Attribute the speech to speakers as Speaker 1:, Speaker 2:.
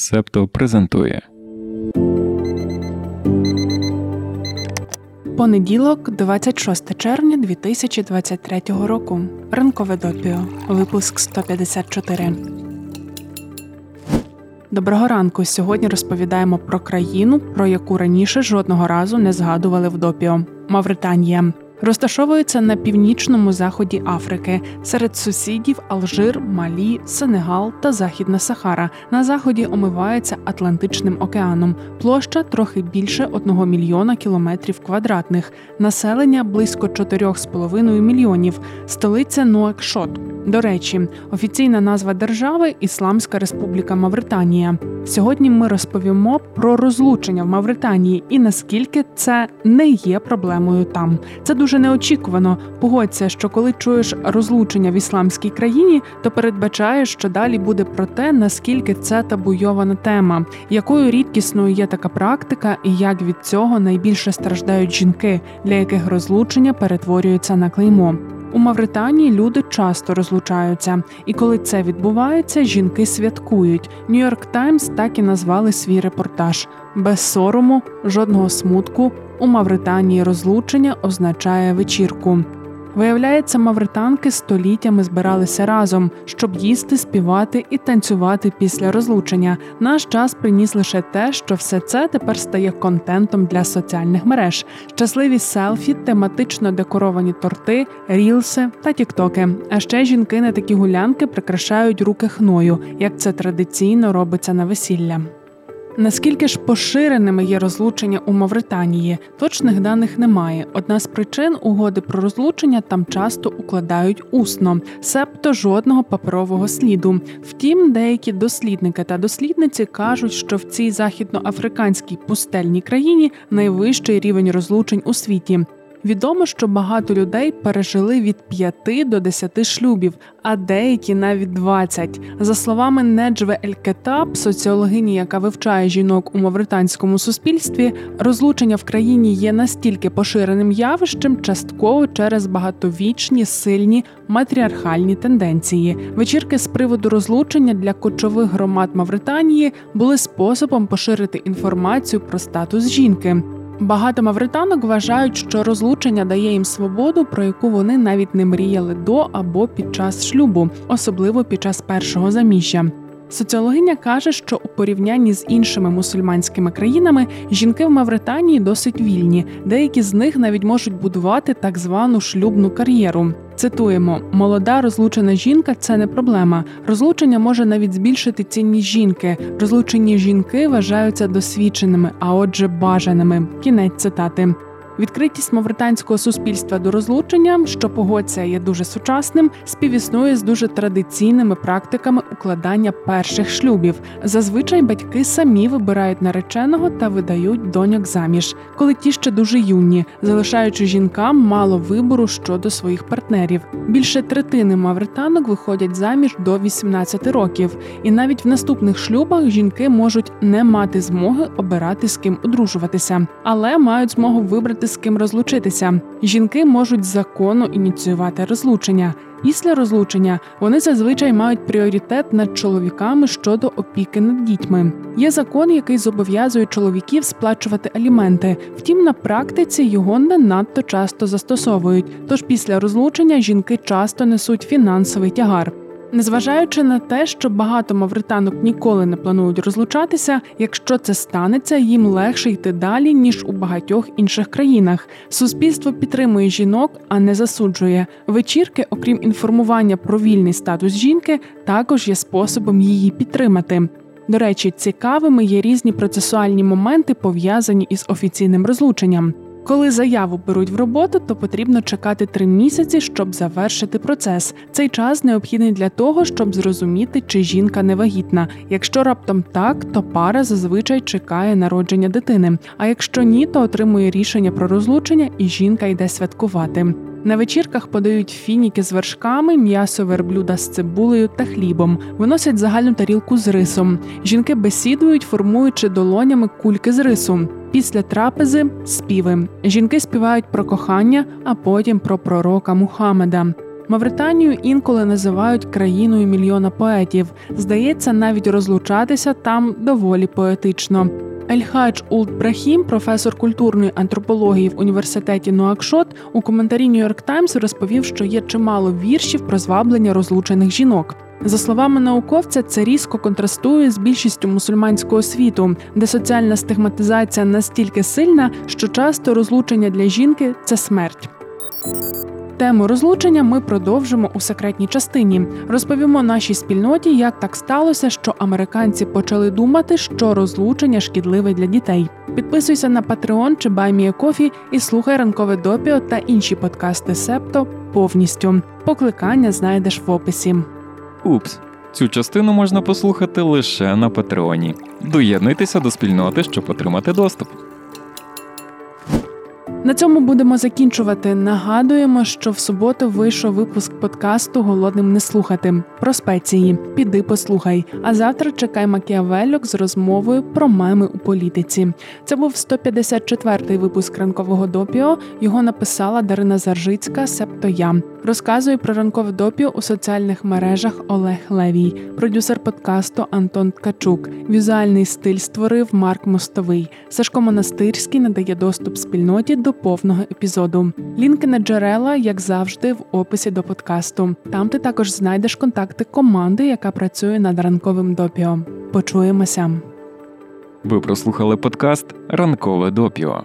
Speaker 1: Септо презентує
Speaker 2: Понеділок, 26 червня 2023 року. Ранкове допіо. Випуск 154. Доброго ранку. Сьогодні розповідаємо про країну, про яку раніше жодного разу не згадували в допіо Мавританія. Розташовується на північному заході Африки серед сусідів Алжир, Малі, Сенегал та Західна Сахара. На заході омивається Атлантичним океаном. Площа трохи більше 1 мільйона кілометрів квадратних, населення близько 4,5 мільйонів, столиця Нуакшот. До речі, офіційна назва держави Ісламська Республіка Мавританія. Сьогодні ми розповімо про розлучення в Мавританії і наскільки це не є проблемою там. Це дуже неочікувано. Погодься, що коли чуєш розлучення в ісламській країні, то передбачаєш, що далі буде про те, наскільки це табуйована тема, якою рідкісною є така практика, і як від цього найбільше страждають жінки, для яких розлучення перетворюється на клеймо. У Мавританії люди часто розлучаються, і коли це відбувається, жінки святкують. Нью-Йорк Таймс так і назвали свій репортаж без сорому, жодного смутку. У Мавританії розлучення означає вечірку. Виявляється, мавританки століттями збиралися разом, щоб їсти, співати і танцювати після розлучення. Наш час приніс лише те, що все це тепер стає контентом для соціальних мереж, щасливі селфі, тематично декоровані торти, рілси та тіктоки. А ще жінки на такі гулянки прикрашають руки хною, як це традиційно робиться на весілля. Наскільки ж поширеними є розлучення у Мавританії? Точних даних немає. Одна з причин угоди про розлучення там часто укладають усно, себто жодного паперового сліду. Втім, деякі дослідники та дослідниці кажуть, що в цій західноафриканській пустельній країні найвищий рівень розлучень у світі. Відомо, що багато людей пережили від 5 до 10 шлюбів, а деякі навіть 20. За словами Неджве Елькетап, соціологині, яка вивчає жінок у мавританському суспільстві, розлучення в країні є настільки поширеним явищем, частково через багатовічні сильні матріархальні тенденції. Вечірки з приводу розлучення для кочових громад Мавританії були способом поширити інформацію про статус жінки. Багато мавританок вважають, що розлучення дає їм свободу, про яку вони навіть не мріяли до або під час шлюбу, особливо під час першого заміжжя. Соціологиня каже, що у порівнянні з іншими мусульманськими країнами жінки в Мавританії досить вільні. Деякі з них навіть можуть будувати так звану шлюбну кар'єру. Цитуємо: молода розлучена жінка це не проблема. Розлучення може навіть збільшити цінність жінки. Розлучені жінки вважаються досвідченими, а отже, бажаними. Кінець цитати. Відкритість мавританського суспільства до розлучення, що погодься є дуже сучасним, співіснує з дуже традиційними практиками укладання перших шлюбів. Зазвичай батьки самі вибирають нареченого та видають доньок заміж, коли ті ще дуже юні, залишаючи жінкам мало вибору щодо своїх партнерів. Більше третини мавританок виходять заміж до 18 років, і навіть в наступних шлюбах жінки можуть не мати змоги обирати з ким одружуватися, але мають змогу вибрати з ким розлучитися. Жінки можуть законно ініціювати розлучення. Після розлучення вони зазвичай мають пріоритет над чоловіками щодо опіки над дітьми. Є закон, який зобов'язує чоловіків сплачувати аліменти. Втім, на практиці його не надто часто застосовують. Тож після розлучення жінки часто несуть фінансовий тягар. Незважаючи на те, що багато мавританок ніколи не планують розлучатися, якщо це станеться, їм легше йти далі ніж у багатьох інших країнах. Суспільство підтримує жінок, а не засуджує. Вечірки, окрім інформування про вільний статус жінки, також є способом її підтримати. До речі, цікавими є різні процесуальні моменти пов'язані із офіційним розлученням. Коли заяву беруть в роботу, то потрібно чекати три місяці, щоб завершити процес. Цей час необхідний для того, щоб зрозуміти, чи жінка не вагітна. Якщо раптом так, то пара зазвичай чекає народження дитини. А якщо ні, то отримує рішення про розлучення, і жінка йде святкувати. На вечірках подають фініки з вершками, м'ясо верблюда з цибулею та хлібом, виносять загальну тарілку з рисом. Жінки бесідують, формуючи долонями кульки з рису. Після трапези співи. Жінки співають про кохання, а потім про пророка Мухаммеда. Мавританію інколи називають країною мільйона поетів. Здається, навіть розлучатися там доволі поетично. Ельхадж Ульд Брахім, професор культурної антропології в університеті Нуакшот, у коментарі Нью-Йорк Таймс розповів, що є чимало віршів про зваблення розлучених жінок. За словами науковця, це різко контрастує з більшістю мусульманського світу, де соціальна стигматизація настільки сильна, що часто розлучення для жінки це смерть. Тему розлучення ми продовжимо у секретній частині. Розповімо нашій спільноті, як так сталося, що американці почали думати, що розлучення шкідливе для дітей. Підписуйся на Patreon чи BuyMeACoffee і слухай ранкове допіо та інші подкасти Септо повністю. Покликання знайдеш в описі.
Speaker 1: Упс. Цю частину можна послухати лише на Патреоні. Доєднуйтеся до спільноти, щоб отримати доступ.
Speaker 2: На цьому будемо закінчувати. Нагадуємо, що в суботу вийшов випуск подкасту Голодним не слухати про спеції. Піди послухай. А завтра чекай Макіавельок з розмовою про меми у політиці. Це був 154-й випуск ранкового допіо. Його написала Дарина Заржицька, себто я. Розказую про ранкове допіо у соціальних мережах Олег Левій, продюсер подкасту Антон Ткачук. Візуальний стиль створив Марк Мостовий. Сашко Монастирський надає доступ спільноті до повного епізоду. Лінки на джерела, як завжди, в описі до подкасту. Там ти також знайдеш контакти команди, яка працює над ранковим допіо. Почуємося.
Speaker 1: Ви прослухали подкаст Ранкове допіо.